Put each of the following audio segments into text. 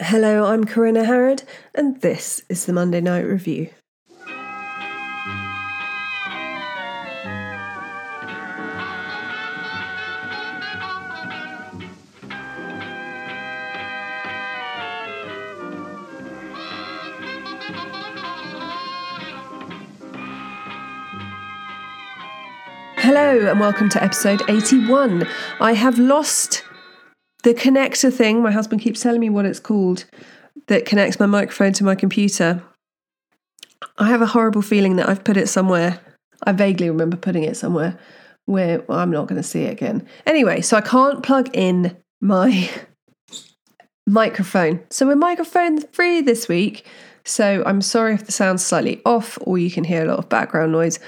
Hello, I'm Corinna Harrod, and this is the Monday Night Revue. Hello, and welcome to episode 81. I have lost the connector thing. My husband keeps telling me what it's called that connects my microphone to my computer. I have a horrible feeling that I've put it somewhere. I vaguely remember putting it somewhere where well, I'm not going to see it again. Anyway, so I can't plug in my microphone. So we're microphone free this week. So I'm sorry if the sound's slightly off or you can hear a lot of background noise.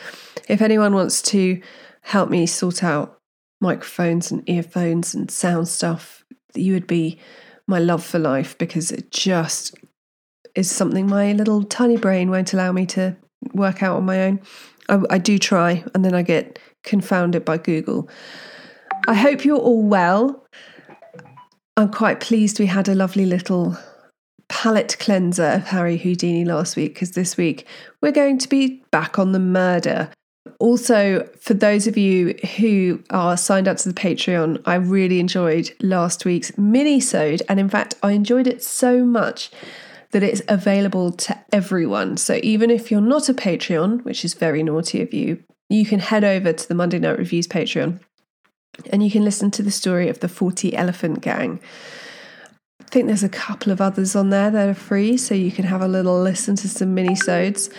If anyone wants to help me sort out microphones and earphones and sound stuff, you would be my love for life because it just is something my little tiny brain won't allow me to work out on my own. I, I do try and then I get confounded by Google. I hope you're all well. I'm quite pleased we had a lovely little palate cleanser of Harry Houdini last week because this week we're going to be back on the murder. Also, for those of you who are signed up to the Patreon, I really enjoyed last week's mini-sode, and in fact, I enjoyed it so much that it's available to everyone. So even if you're not a Patreon, which is very naughty of you, you can head over to the Monday Night Revue's Patreon and you can listen to the story of the 40 Elephant Gang. I think there's a couple of others on there that are free, so you can have a little listen to some mini-sodes.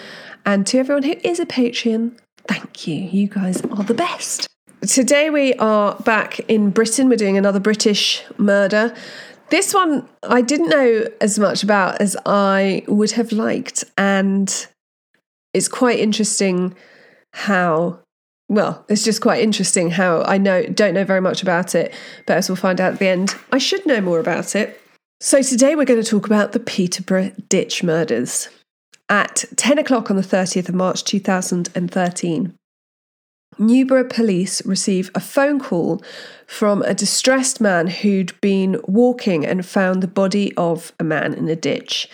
And to everyone who is a Patreon, Thank you. You guys are the best. Today we are back in Britain. We're doing another British murder. This one I didn't know as much about as I would have liked, and it's quite interesting how well, it's just quite interesting how I know don't know very much about it, but as we'll find out at the end, I should know more about it. So today we're going to talk about the Peterborough ditch murders at 10 o'clock on the 30th of March 2013. Newborough police receive a phone call from a distressed man who'd been walking and found the body of a man in a ditch.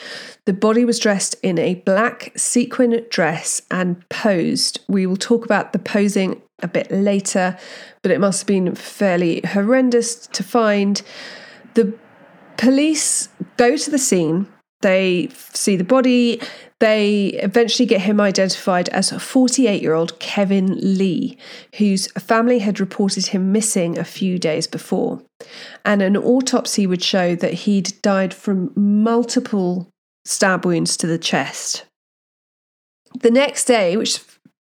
The body was dressed in a black sequin dress and posed. We will talk about the posing a bit later, but it must have been fairly horrendous to find. The police go to the scene they see the body. They eventually get him identified as 48 year old Kevin Lee, whose family had reported him missing a few days before. And an autopsy would show that he'd died from multiple stab wounds to the chest. The next day, which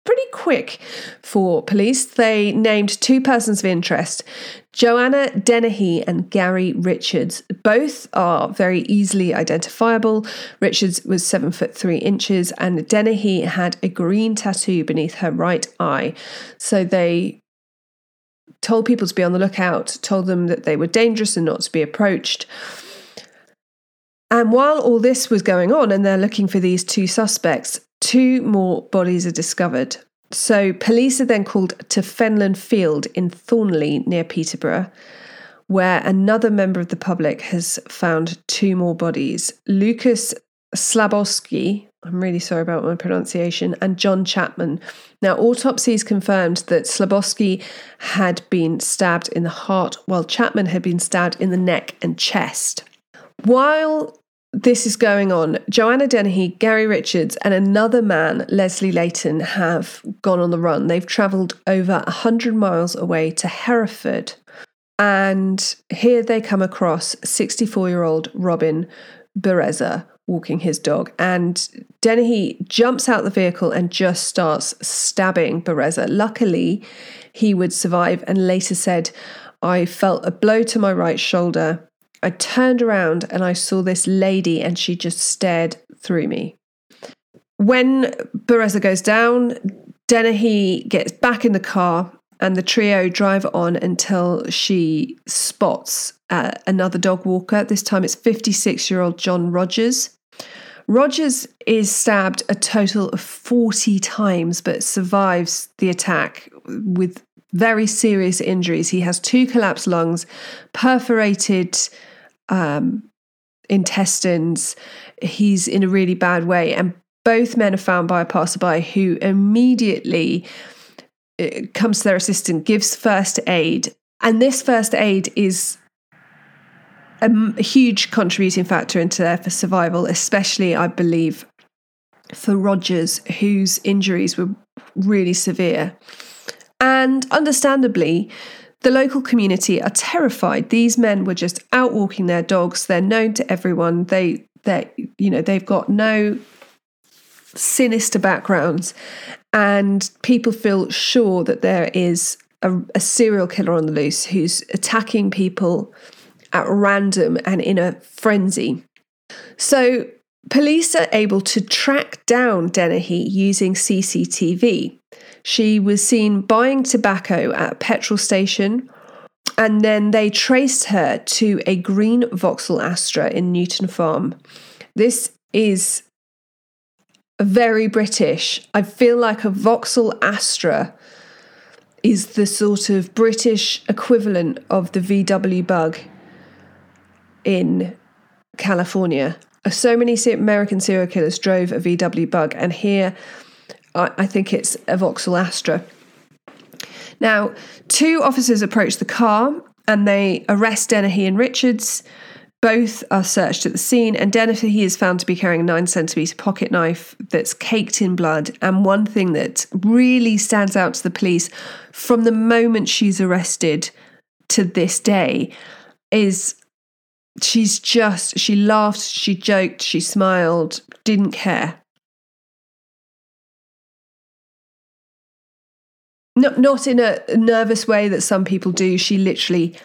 pretty quick for police. They named two persons of interest Joanna Dennehy and Gary Richards. Both are very easily identifiable. Richards was seven foot three inches, and Dennehy had a green tattoo beneath her right eye. So they told people to be on the lookout, told them that they were dangerous and not to be approached. And while all this was going on and they're looking for these two suspects, Two more bodies are discovered. So police are then called to Fenland Field in Thorney near Peterborough, where another member of the public has found two more bodies. Lucas Slabowski, I'm really sorry about my pronunciation, and John Chapman. Now, autopsies confirmed that Slabowski had been stabbed in the heart, while Chapman had been stabbed in the neck and chest. While this is going on. Joanna Dennehy, Gary Richards, and another man, Leslie Layton, have gone on the run. They've travelled over 100 miles away to Hereford. And here they come across 64 year old Robin Bereza walking his dog. And Dennehy jumps out the vehicle and just starts stabbing Bereza. Luckily, he would survive and later said, I felt a blow to my right shoulder I turned around and I saw this lady and she just stared through me. When Bereza goes down, Dennehy gets back in the car and the trio drive on until she spots uh, another dog walker. This time it's 56 year old John Rogers. Rogers is stabbed a total of 40 times but survives the attack with very serious injuries. He has two collapsed lungs, perforated um, intestines. He's in a really bad way. And both men are found by a passerby who immediately uh, comes to their assistant, gives first aid. And this first aid is a, huge contributing factor into their for survival, especially, I believe, for Rogers, whose injuries were really severe. And understandably, the local community are terrified. These men were just out walking their dogs. They're known to everyone. They they you know, they've got no sinister backgrounds and people feel sure that there is a, a serial killer on the loose who's attacking people at random and in a frenzy. So police are able to track down Dennehy using CCTV. She was seen buying tobacco at a petrol station, and then they traced her to a green Vauxhall Astra in Newton Farm. This is very British. I feel like a Vauxhall Astra is the sort of British equivalent of the VW bug in California. So many American serial killers drove a VW bug, and here I, think it's a Vauxhall Astra. Now, two officers approach the car and they arrest Dennehy and Richards. Both are searched at the scene, and Dennehy is found to be carrying a nine centimetre pocket knife that's caked in blood. And one thing that really stands out to the police from the moment she's arrested to this day is she's just, she laughed, she joked, she smiled, didn't care. Not, not in a nervous way that some people do. She literally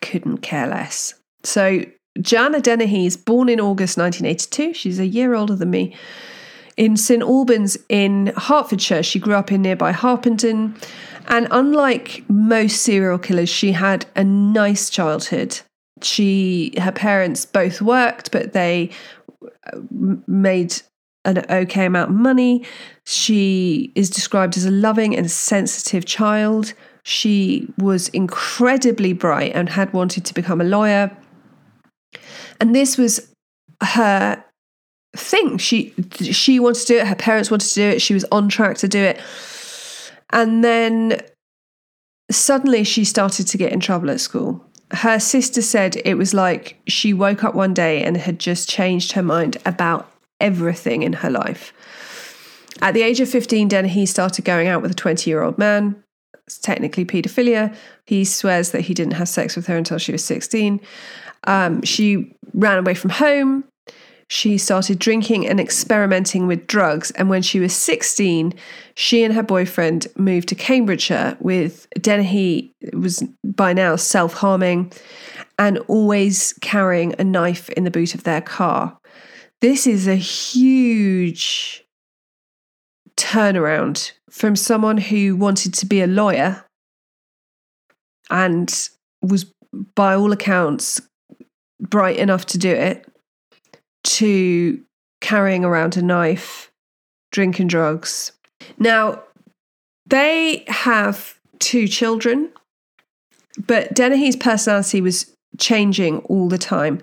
couldn't care less. So, Joanna Dennehy is born in August 1982. She's a year older than me. In St Albans in Hertfordshire, she grew up in nearby Harpenden. And unlike most serial killers, she had a nice childhood. She, her parents both worked, but they uh, made an okay amount of money. She is described as a loving and sensitive child. She was incredibly bright and had wanted to become a lawyer. And this was her thing. She she wanted to do it, her parents wanted to do it, she was on track to do it. And then suddenly she started to get in trouble at school. Her sister said it was like she woke up one day and had just changed her mind about everything in her life. At the age of 15, Dennehy started going out with a 20 year old man. It's technically paedophilia. He swears that he didn't have sex with her until she was 16. Um, she ran away from home. She started drinking and experimenting with drugs. And when she was 16, she and her boyfriend moved to Cambridgeshire with Dennehy was by now self harming and always carrying a knife in the boot of their car. This is a huge turnaround from someone who wanted to be a lawyer and was, by all accounts, bright enough to do it to carrying around a knife, drinking drugs. Now, they have two children, but Dennehy's personality was changing all the time.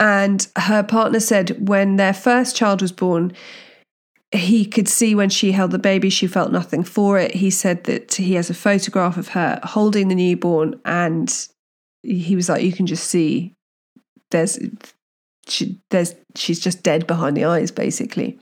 And her partner said when their first child was born, he could see when she held the baby, she felt nothing for it. He said that he has a photograph of her holding the newborn, and he was like, You can just see there's she, there's she's just dead behind the eyes, basically.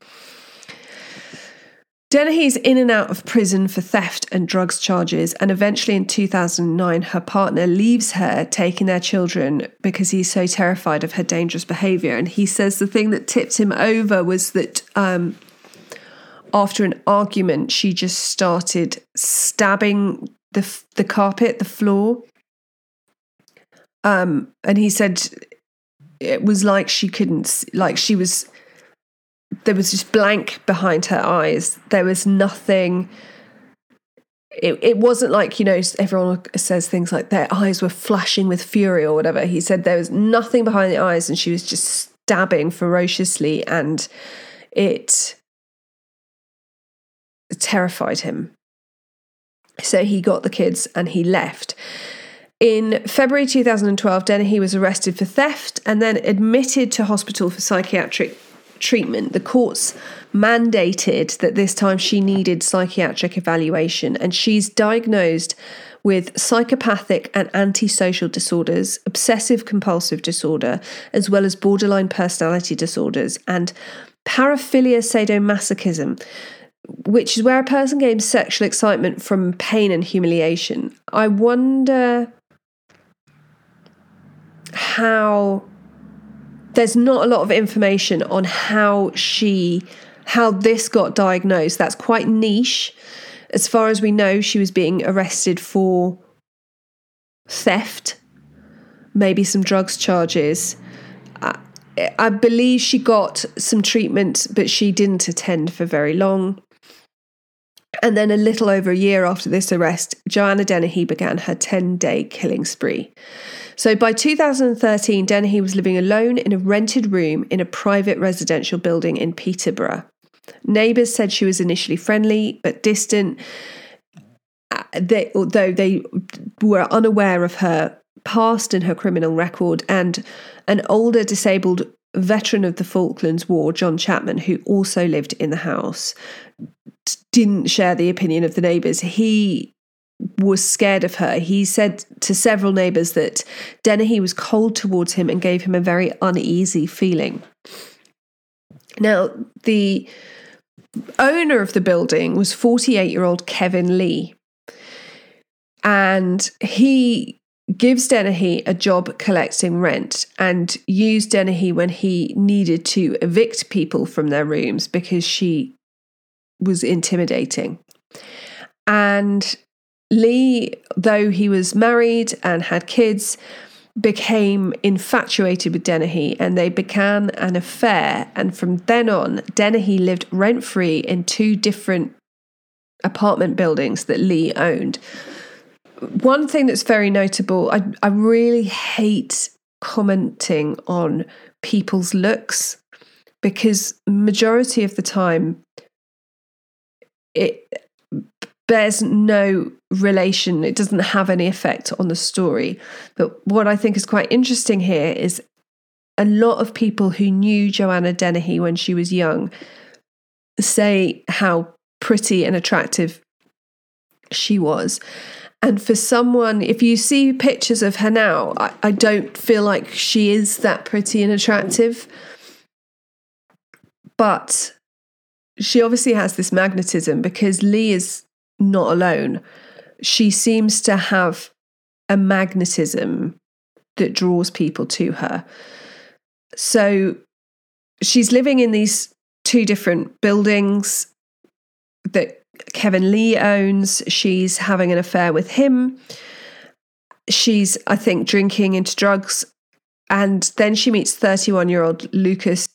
Dennehy's in and out of prison for theft and drugs charges, and eventually in 2009, her partner leaves her, taking their children because he's so terrified of her dangerous behaviour. And he says the thing that tipped him over was that um, after an argument, she just started stabbing the the carpet, the floor. Um, and he said it was like she couldn't, like she was, there was just blank behind her eyes. There was nothing. It, it wasn't like, you know, everyone says things like their eyes were flashing with fury or whatever. He said there was nothing behind the eyes and she was just stabbing ferociously and it terrified him. So he got the kids and he left. In February 2012, Dennehy was arrested for theft and then admitted to hospital for psychiatric treatment. The courts mandated that this time she needed psychiatric evaluation, and she's diagnosed with psychopathic and antisocial disorders, obsessive compulsive disorder, as well as borderline personality disorders, and paraphilia sadomasochism, which is where a person gains sexual excitement from pain and humiliation. I wonder how there's not a lot of information on how she how this got diagnosed. That's quite niche. As far as we know she was being arrested for theft maybe some drugs charges. I, believe she got some treatment but she didn't attend for very long. And then a little over a year after this arrest, Joanna Dennehy began her 10 day killing spree. So by 2013, Dennehy was living alone in a rented room in a private residential building in Peterborough. Neighbours said she was initially friendly but distant, uh, they, although they were unaware of her past and her criminal record. And an older disabled veteran of the Falklands War, John Chapman, who also lived in the house, didn't share the opinion of the neighbours. He was scared of her. He said to several neighbours that Dennehy was cold towards him and gave him a very uneasy feeling. Now, the owner of the building was 48 year old Kevin Lee. And he gives Dennehy a job collecting rent and used Dennehy when he needed to evict people from their rooms because she was intimidating. And Lee, though he was married and had kids, became infatuated with Dennehy and they began an affair. And from then on, Dennehy lived rent free in two different apartment buildings that Lee owned. One thing that's very notable, I, I really hate commenting on people's looks because majority of the time it bears no relation, it doesn't have any effect on the story. But what I think is quite interesting here is a lot of people who knew Joanna Dennehy when she was young say how pretty and attractive she was. And for someone, if you see pictures of her now, I, I don't feel like she is that pretty and attractive. But she obviously has this magnetism because Lee is not alone. She seems to have a magnetism that draws people to her. So she's living in these two different buildings that Kevin Lee owns. She's having an affair with him. She's, I think, drinking into drugs. And then she meets 31 year old Lucas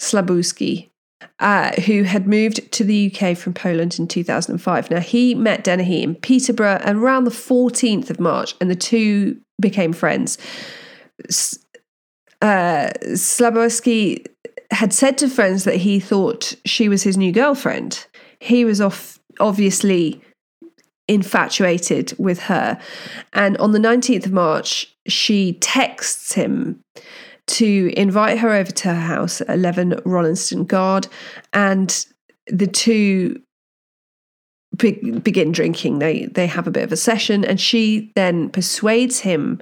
Slabowski, uh, who had moved to the UK from Poland in 2005. Now, he met Dennehy in Peterborough around the 14th of March, and the two became friends. Uh, Slabowski had said to friends that he thought she was his new girlfriend. He was off, obviously infatuated with her. And on the 19th of March, she texts him to invite her over to her house at 11 Rolleston Garth, and the two be- begin drinking. They they have a bit of a session, and she then persuades him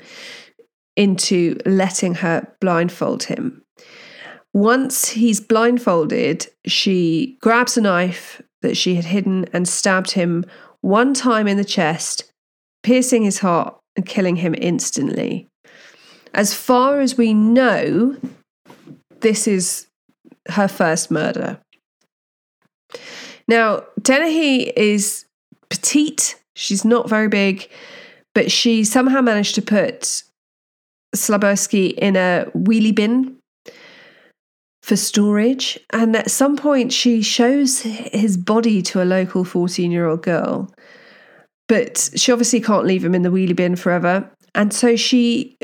into letting her blindfold him. Once he's blindfolded, she grabs a knife that she had hidden and stabbed him one time in the chest, piercing his heart and killing him instantly. As far as we know, this is her first murder. Now, Dennehy is petite, she's not very big, but she somehow managed to put Slabowski in a wheelie bin for storage. And at some point, she shows his body to a local 14 year old girl. But she obviously can't leave him in the wheelie bin forever. And so she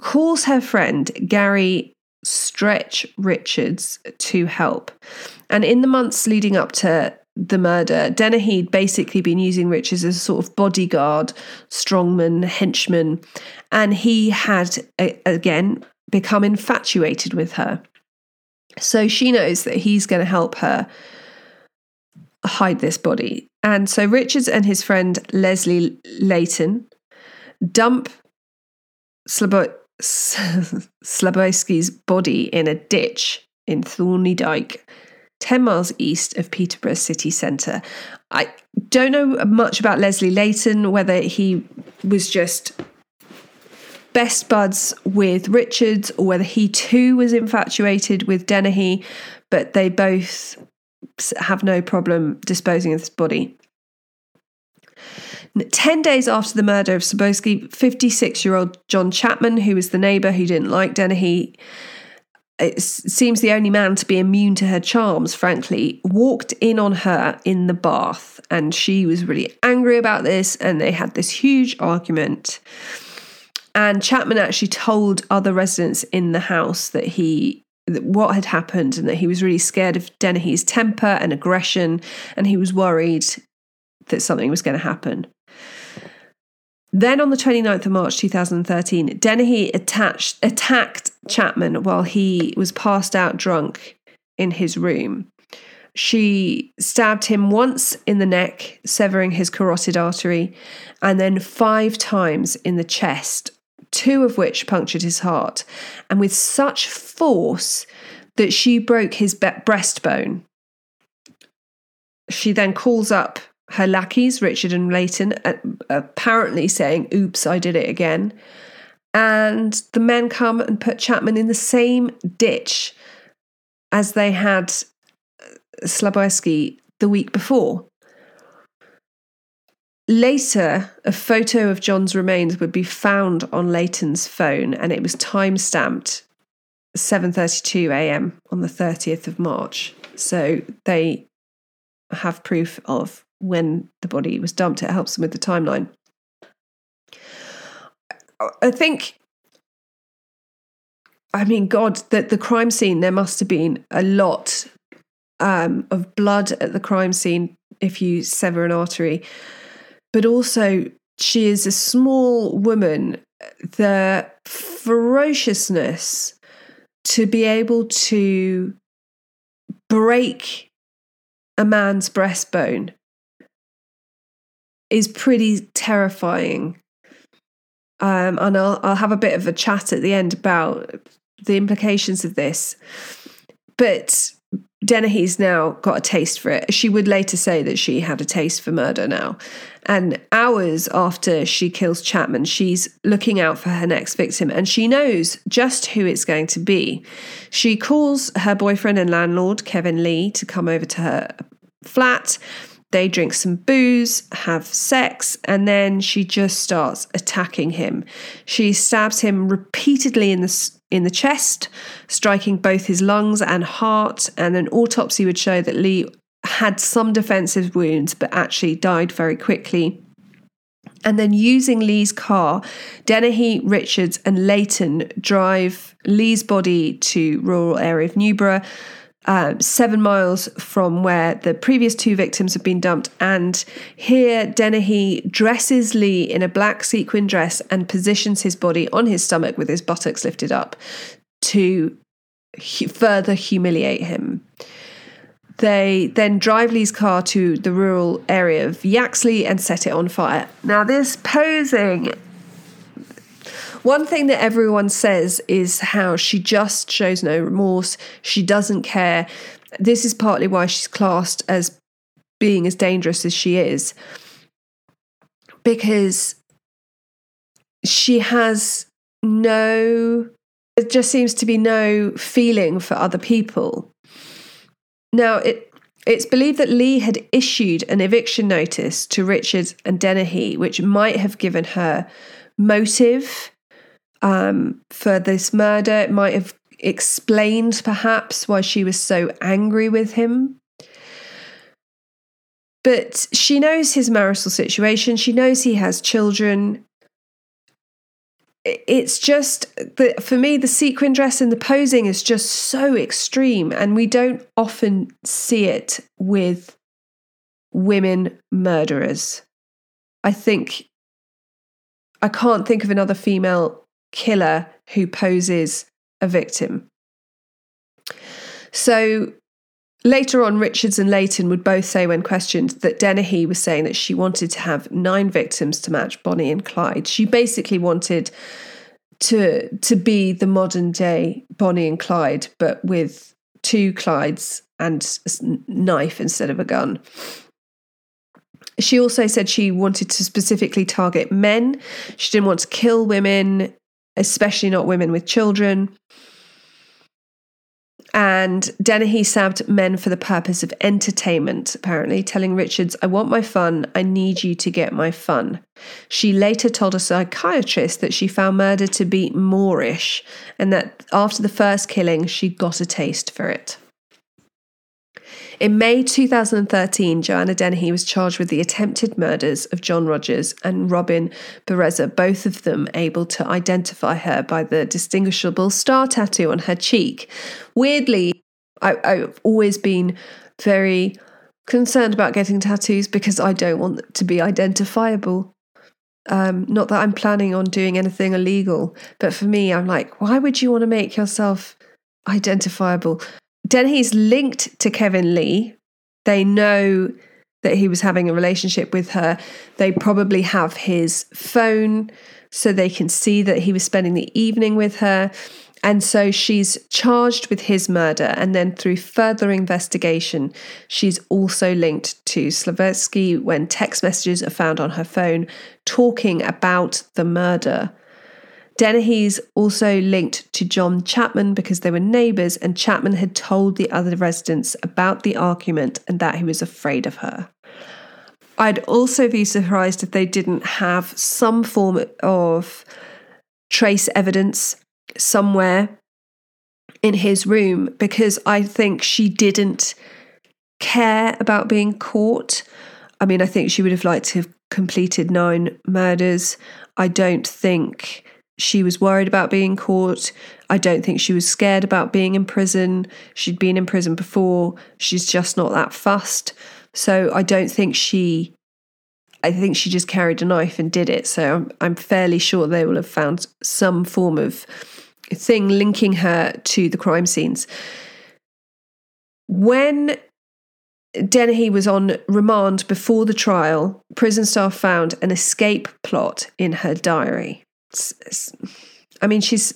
calls her friend, Gary Stretch Richards, to help. And in the months leading up to the murder, Dennehy had basically been using Richards as a sort of bodyguard, strongman, henchman, and he had, again, become infatuated with her. So she knows that he's going to help her hide this body. And so Richards and his friend Leslie Layton dump Slabo- Slabowski's body in a ditch in Thorney Dyke 10 miles east of Peterborough city centre. I don't know much about Leslie Layton, whether he was just best buds with Richards or whether he too was infatuated with Dennehy, but they both have no problem disposing of this body. 10 days after the murder of Slabowski, 56 year old John Chapman, who was the neighbour who didn't like Dennehy, it seems the only man to be immune to her charms, frankly, walked in on her in the bath. And she was really angry about this. And they had this huge argument. And Chapman actually told other residents in the house that he what had happened and that he was really scared of Dennehy's temper and aggression and he was worried that something was going to happen. Then on the 29th of March 2013, Dennehy attached, attacked Chapman while he was passed out drunk in his room. She stabbed him once in the neck, severing his carotid artery, and then five times in the chest, two of which punctured his heart, and with such force that she broke his breastbone. She then calls up her lackeys, Richard and Layton, apparently saying, Oops, I did it again. And the men come and put Chapman in the same ditch as they had uh, Slabowski the week before. Later, a photo of John's remains would be found on Layton's phone, and it was time stamped 7:32 a.m. on the 30th of March. So they have proof of when the body was dumped. It helps them with the timeline. I think, I mean, God, that the crime scene, there must have been a lot um, of blood at the crime scene if you sever an artery. But also, she is a small woman. The ferociousness to be able to break a man's breastbone is pretty terrifying. Um, and I'll, I'll have a bit of a chat at the end about the implications of this. But Dennehy's now got a taste for it. She would later say that she had a taste for murder now. And hours after she kills Chapman, she's looking out for her next victim and she knows just who it's going to be. She calls her boyfriend and landlord, Kevin Lee, to come over to her flat they drink some booze, have sex, and then she just starts attacking him. She stabs him repeatedly in the in the chest, striking both his lungs and heart. And an autopsy would show that Lee had some defensive wounds, but actually died very quickly. And then using Lee's car, Dennehy, Richards, and Layton drive Lee's body to rural area of Newborough uh, seven miles from where the previous two victims have been dumped. And here, Dennehy dresses Lee in a black sequin dress and positions his body on his stomach with his buttocks lifted up to hu- further humiliate him. They then drive Lee's car to the rural area of Yaxley and set it on fire. Now, this posing one thing that everyone says is how she just shows no remorse. She doesn't care. This is partly why she's classed as being as dangerous as she is. Because she has no, it just seems to be no feeling for other people. Now, it, it's believed that Lee had issued an eviction notice to Richard and Dennehy, which might have given her motive um, for this murder. It might have explained perhaps why she was so angry with him. But she knows his marital situation, she knows he has children. It's just that for me, the sequin dress and the posing is just so extreme, and we don't often see it with women murderers. I think I can't think of another female killer who poses a victim. So later on, Richards and Layton would both say, when questioned, that Dennehy was saying that she wanted to have nine victims to match Bonnie and Clyde. She basically wanted to to be the modern day Bonnie and Clyde, but with two Clydes and a knife instead of a gun. She also said she wanted to specifically target men. She didn't want to kill women, especially not women with children. And Dennehy stabbed men for the purpose of entertainment, apparently, telling Richards, I want my fun. I need you to get my fun. She later told a psychiatrist that she found murder to be moreish and that after the first killing, she got a taste for it. In May 2013, Joanna Dennehy was charged with the attempted murders of John Rogers and Robin Bereza, both of them able to identify her by the distinguishable star tattoo on her cheek. Weirdly, I, I've always been very concerned about getting tattoos because I don't want to be identifiable. Um, not that I'm planning on doing anything illegal, but for me, I'm like, why would you want to make yourself identifiable? Dennehy's linked to Kevin Lee. They know that he was having a relationship with her. They probably have his phone so they can see that he was spending the evening with her. And so she's charged with his murder. And then through further investigation, she's also linked to Slavetsky when text messages are found on her phone talking about the murder. Dennehy's also linked to John Chapman because they were neighbours, and Chapman had told the other residents about the argument and that he was afraid of her. I'd also be surprised if they didn't have some form of trace evidence somewhere in his room because I think she didn't care about being caught. I mean, I think she would have liked to have completed nine murders. I don't think she was worried about being caught. I don't think she was scared about being in prison. She'd been in prison before. She's just not that fussed. So I don't think she, I think she just carried a knife and did it. So I'm, I'm fairly sure they will have found some form of thing linking her to the crime scenes. When Dennehy was on remand before the trial, prison staff found an escape plot in her diary. I mean, she's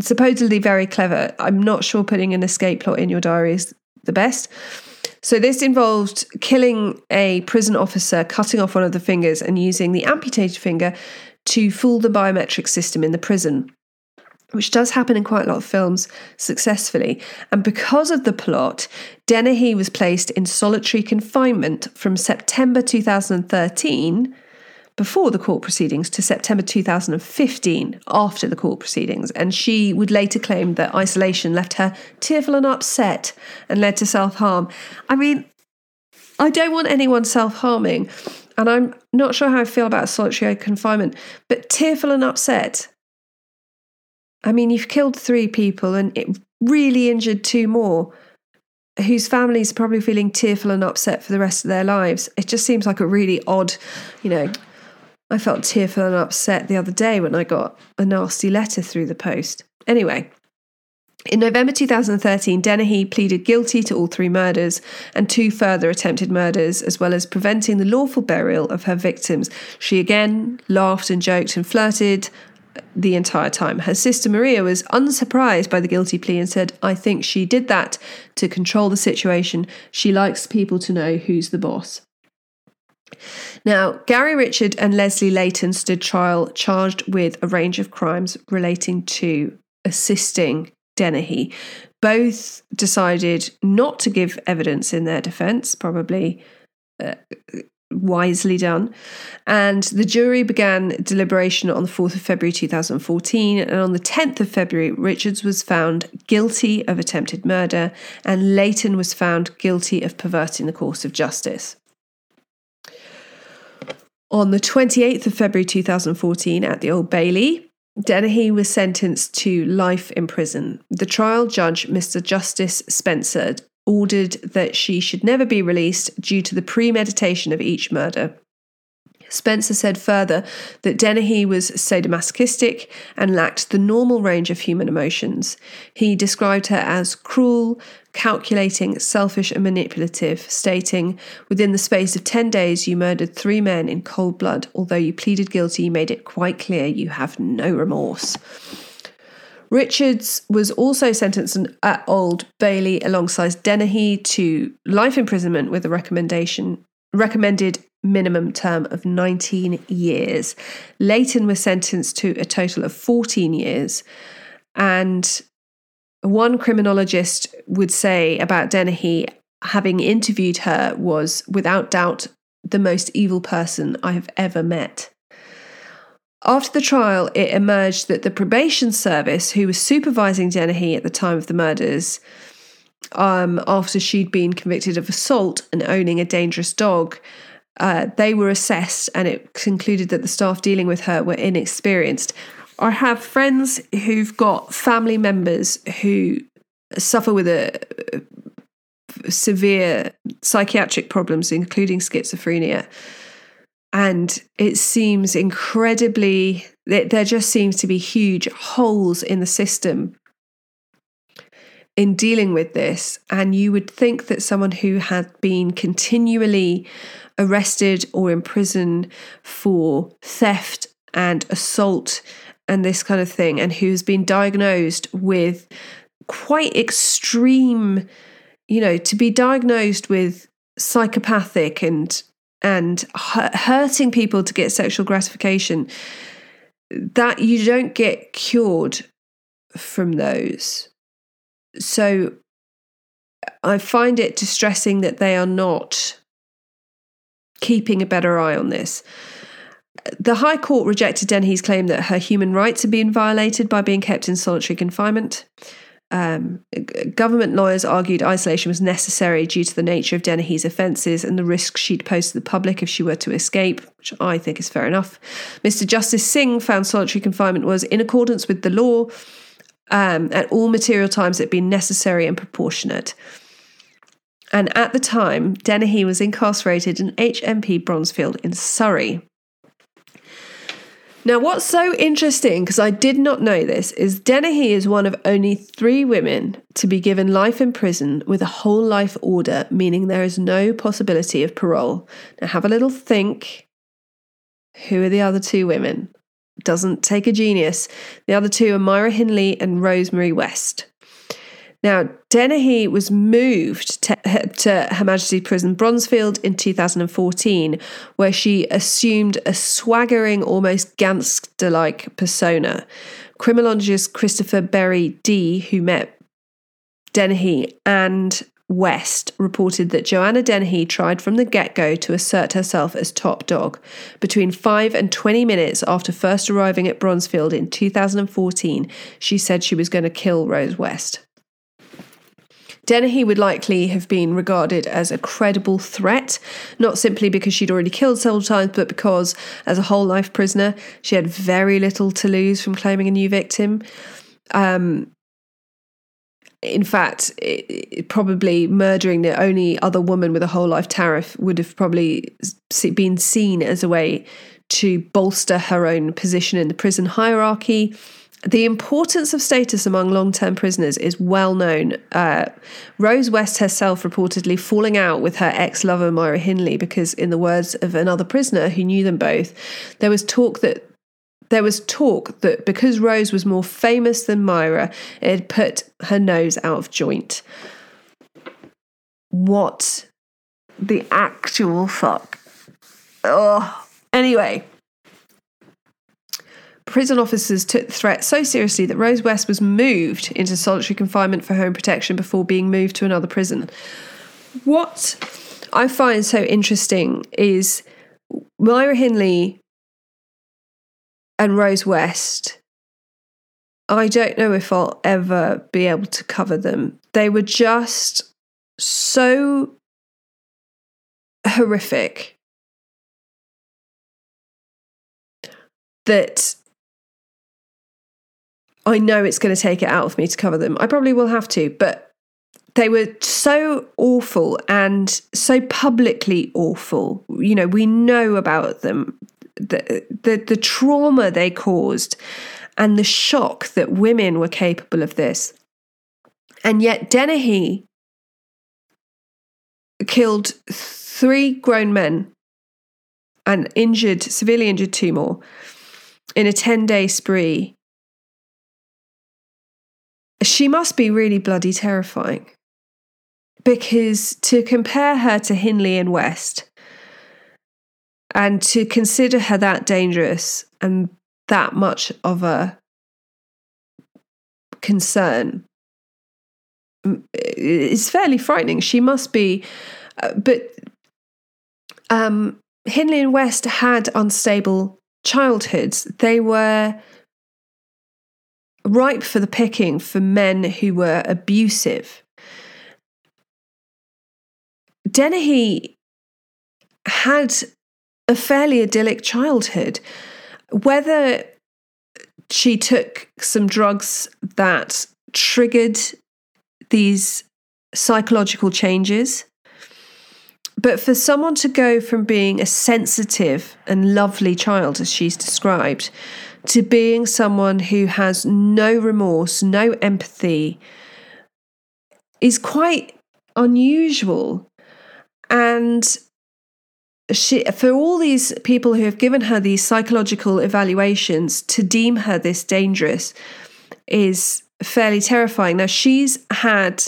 supposedly very clever. I'm not sure putting an escape plot in your diary is the best. So, this involved killing a prison officer, cutting off one of the fingers, and using the amputated finger to fool the biometric system in the prison, which does happen in quite a lot of films successfully. And because of the plot, Dennehy was placed in solitary confinement from September 2013 before the court proceedings to September 2015 after the court proceedings, and she would later claim that isolation left her tearful and upset and led to self harm. I mean, I don't want anyone self harming, and I'm not sure how I feel about solitary confinement, but tearful and upset. I mean, you've killed three people and it really injured two more whose families are probably feeling tearful and upset for the rest of their lives. It just seems like a really odd, you know, I felt tearful and upset the other day when I got a nasty letter through the post. Anyway, in November 2013, Dennehy pleaded guilty to all three murders and two further attempted murders, as well as preventing the lawful burial of her victims. She again laughed and joked and flirted the entire time. Her sister Maria was unsurprised by the guilty plea and said, I think she did that to control the situation. She likes people to know who's the boss. Now, Gary Richard and Leslie Layton stood trial charged with a range of crimes relating to assisting Dennehy. Both decided not to give evidence in their defence, probably uh, wisely done. And the jury began deliberation on the 4th of February 2014. And on the 10th of February, Richards was found guilty of attempted murder, and Layton was found guilty of perverting the course of justice. On the 28th of February 2014, at the Old Bailey, Dennehy was sentenced to life in prison. The trial judge, Mr. Justice Spencer, ordered that she should never be released due to the premeditation of each murder. Spencer said further that Dennehy was sadomasochistic and lacked the normal range of human emotions. He described her as cruel, calculating, selfish, and manipulative, stating, Within the space of 10 days, you murdered three men in cold blood. Although you pleaded guilty, you made it quite clear you have no remorse. Richards was also sentenced at Old Bailey alongside Dennehy to life imprisonment with a recommendation recommended minimum term of 19 years. Layton was sentenced to a total of 14 years. And one criminologist would say about Dennehy, having interviewed her, was without doubt the most evil person I have ever met. After the trial, it emerged that the probation service, who was supervising Dennehy at the time of the murders, um, after she'd been convicted of assault and owning a dangerous dog, uh, they were assessed and it concluded that the staff dealing with her were inexperienced. I have friends who've got family members who suffer with a, a severe psychiatric problems, including schizophrenia. And it seems incredibly, there just seems to be huge holes in the system in dealing with this. And you would think that someone who had been continually arrested or in prison for theft and assault and this kind of thing, and who's been diagnosed with quite extreme, you know, to be diagnosed with psychopathic and and hurting people to get sexual gratification that you don't get cured from those. So i find it distressing that they are not keeping a better eye on this the High Court rejected Dennehy's claim that her human rights had been violated by being kept in solitary confinement. Um, government lawyers argued isolation was necessary due to the nature of Dennehy's offences and the risk she'd pose to the public if she were to escape, which I think is fair enough. Mr. Justice Singh found solitary confinement was in accordance with the law um, at all material times it had been necessary and proportionate. And at the time, Dennehy was incarcerated in HMP Bronzefield in Surrey. Now, what's so interesting, because I did not know this, is Dennehy is one of only three women to be given life in prison with a whole life order, meaning there is no possibility of parole. Now, have a little think. Who are the other two women? Doesn't take a genius. The other two are Myra Hindley and Rosemary West. Now, Dennehy was moved to, to, Her Majesty's Prison Bronzefield in 2014, where she assumed a swaggering, almost gangster like persona. Criminologist Christopher Berry D, who met Dennehy and West reported that Joanna Dennehy tried from the get go to assert herself as top dog. Between 5 and 20 minutes after first arriving at Bronzefield in 2014, she said she was going to kill Rose West. Dennehy would likely have been regarded as a credible threat, not simply because she'd already killed several times, but because, as a whole life prisoner, she had very little to lose from claiming a new victim. Um, in fact, it, it probably murdering the only other woman with a whole life tariff would have probably been seen as a way to bolster her own position in the prison hierarchy the importance of status among long term prisoners is well known. Uh, Rose West herself reportedly falling out with her ex lover, Myra Hindley, because, in the words of another prisoner who knew them both, there was talk that there was talk that because Rose was more famous than Myra, it had put her nose out of joint. What the actual fuck? Oh, anyway, Prison officers took the threat so seriously that Rose West was moved into solitary confinement for home protection before being moved to another prison. What I find so interesting is Myra Hindley and Rose West. I don't know if I'll ever be able to cover them. They were just so horrific that I know it's going to take it out of me to cover them. I probably will have to, but they were so awful and so publicly awful. You know, we know about them, the, the, the trauma they caused, and the shock that women were capable of this. And yet, Dennehy killed three grown men and injured, severely injured two more in a 10 day spree. She must be really bloody terrifying because to compare her to Hindley and West and to consider her that dangerous and that much of a concern is fairly frightening. She must be, uh, but um, Hindley and West had unstable childhoods. They were ripe for the picking for men who were abusive. Dennehy had a fairly idyllic childhood. Whether she took some drugs that triggered these psychological changes, but for someone to go from being a sensitive and lovely child, as she's described, to being someone who has no remorse, no empathy, is quite unusual. And she, for all these people who have given her these psychological evaluations to deem her this dangerous is fairly terrifying. Now, she's had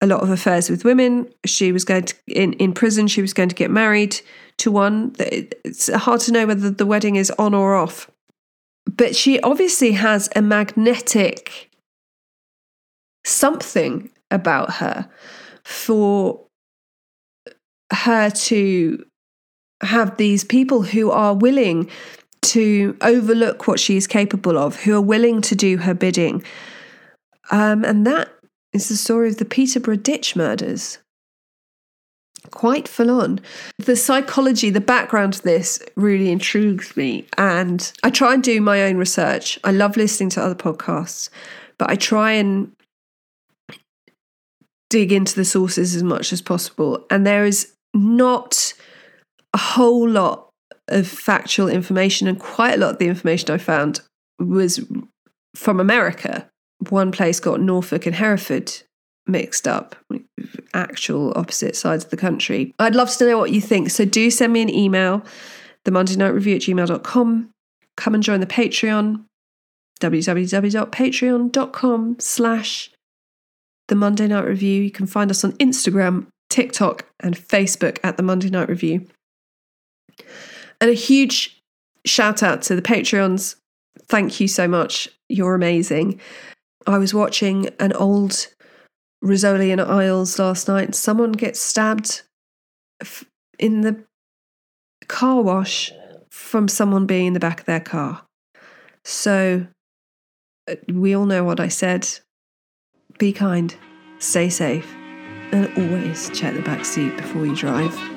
a lot of affairs with women. She was going to, in, in prison, she was going to get married to one. It's hard to know whether the wedding is on or off. But she obviously has a magnetic something about her for her to have these people who are willing to overlook what she is capable of, who are willing to do her bidding. Um, and that is the story of the Peterborough Ditch murders. Quite full on. The psychology, the background of this really intrigues me. And I try and do my own research. I love listening to other podcasts, but I try and dig into the sources as much as possible. And there is not a whole lot of factual information, and quite a lot of the information I found was from America. One place got Norfolk and Hereford mixed up, actual opposite sides of the country. I'd love to know what you think. So do send me an email, the Monday Night Revue at gmail.com. Come and join the Patreon, www.patreon.com slash the Monday Night Revue. You can find us on Instagram, TikTok, and Facebook at the Monday Night Revue. And a huge shout out to the Patreons. Thank you so much. You're amazing. I was watching an old Rizzoli and Isles last night. Someone gets stabbed in the car wash from someone being in the back of their car. So uh, we all know what I said. Be kind, stay safe, and always check the back seat before you drive.